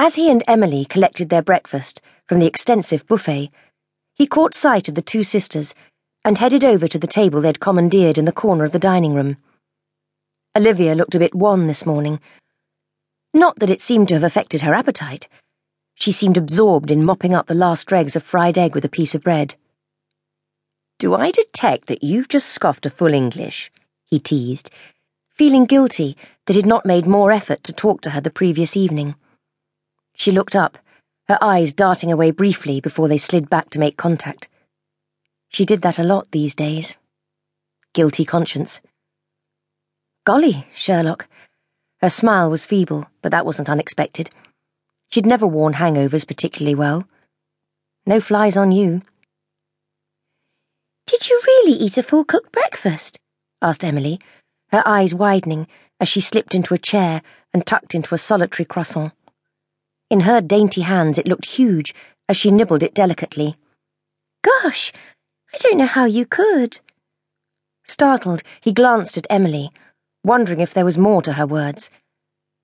As he and Emily collected their breakfast from the extensive buffet, he caught sight of the two sisters and headed over to the table they'd commandeered in the corner of the dining room. Olivia looked a bit wan this morning. Not that it seemed to have affected her appetite. She seemed absorbed in mopping up the last dregs of fried egg with a piece of bread. Do I detect that you've just scoffed a full English? he teased, feeling guilty that he'd not made more effort to talk to her the previous evening. She looked up, her eyes darting away briefly before they slid back to make contact. She did that a lot these days. Guilty conscience. Golly, Sherlock. Her smile was feeble, but that wasn't unexpected. She'd never worn hangovers particularly well. No flies on you. Did you really eat a full cooked breakfast? asked Emily, her eyes widening as she slipped into a chair and tucked into a solitary croissant. In her dainty hands it looked huge as she nibbled it delicately. Gosh, I don't know how you could. Startled, he glanced at Emily, wondering if there was more to her words.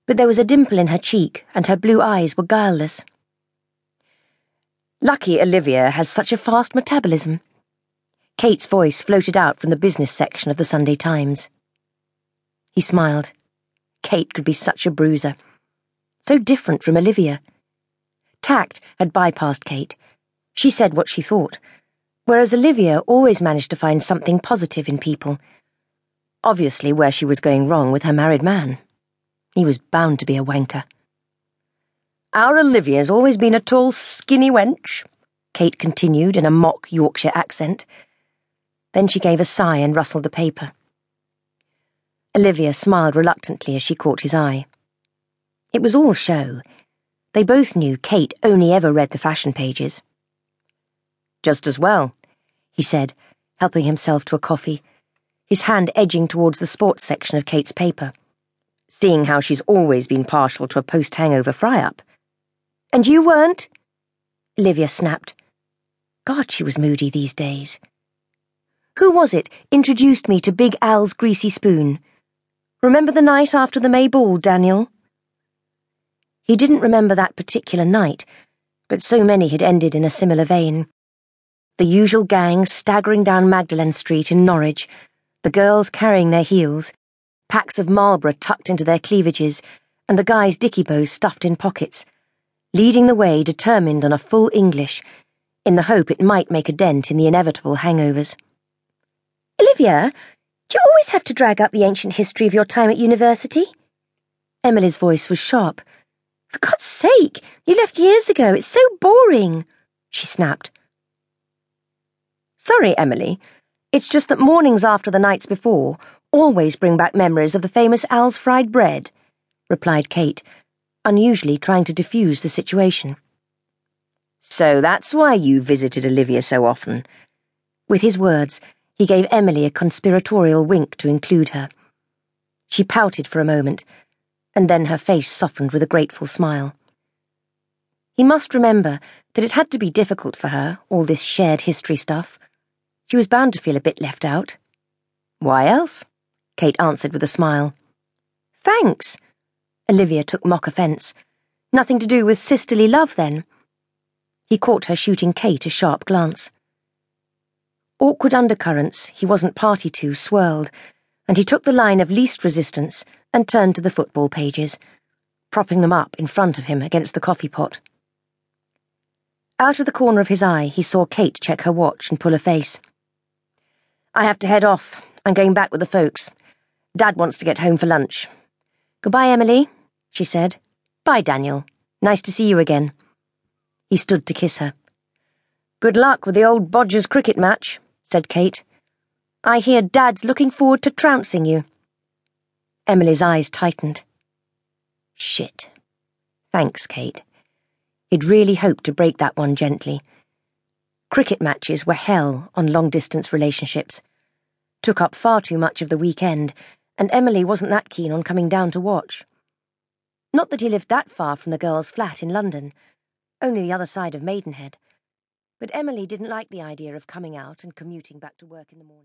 But there was a dimple in her cheek, and her blue eyes were guileless. Lucky Olivia has such a fast metabolism. Kate's voice floated out from the business section of the Sunday Times. He smiled. Kate could be such a bruiser. So different from Olivia. Tact had bypassed Kate. She said what she thought, whereas Olivia always managed to find something positive in people. Obviously, where she was going wrong with her married man. He was bound to be a wanker. Our Olivia's always been a tall, skinny wench, Kate continued in a mock Yorkshire accent. Then she gave a sigh and rustled the paper. Olivia smiled reluctantly as she caught his eye. It was all show. They both knew Kate only ever read the fashion pages. Just as well, he said, helping himself to a coffee, his hand edging towards the sports section of Kate's paper. Seeing how she's always been partial to a post hangover fry up. And you weren't? Livia snapped. God, she was moody these days. Who was it introduced me to Big Al's greasy spoon? Remember the night after the May ball, Daniel? He didn't remember that particular night, but so many had ended in a similar vein. The usual gang staggering down Magdalen Street in Norwich, the girls carrying their heels, packs of Marlboro tucked into their cleavages, and the guys' dicky bows stuffed in pockets, leading the way determined on a full English, in the hope it might make a dent in the inevitable hangovers. Olivia, do you always have to drag up the ancient history of your time at university? Emily's voice was sharp. For God's sake, you left years ago. It's so boring, she snapped. Sorry, Emily. It's just that mornings after the nights before always bring back memories of the famous Al's fried bread, replied Kate, unusually trying to diffuse the situation. So that's why you visited Olivia so often. With his words, he gave Emily a conspiratorial wink to include her. She pouted for a moment, and then her face softened with a grateful smile. He must remember that it had to be difficult for her, all this shared history stuff. She was bound to feel a bit left out. Why else? Kate answered with a smile. Thanks. Olivia took mock offence. Nothing to do with sisterly love, then? He caught her shooting Kate a sharp glance. Awkward undercurrents he wasn't party to swirled, and he took the line of least resistance and turned to the football pages, propping them up in front of him against the coffee pot. Out of the corner of his eye, he saw Kate check her watch and pull a face. I have to head off. I'm going back with the folks. Dad wants to get home for lunch. Goodbye, Emily, she said. Bye, Daniel. Nice to see you again. He stood to kiss her. Good luck with the old Bodgers cricket match said Kate. I hear Dad's looking forward to trouncing you. Emily's eyes tightened. Shit. Thanks, Kate. He'd really hoped to break that one gently. Cricket matches were hell on long distance relationships. Took up far too much of the weekend, and Emily wasn't that keen on coming down to watch. Not that he lived that far from the girls' flat in London, only the other side of Maidenhead. But Emily didn't like the idea of coming out and commuting back to work in the morning.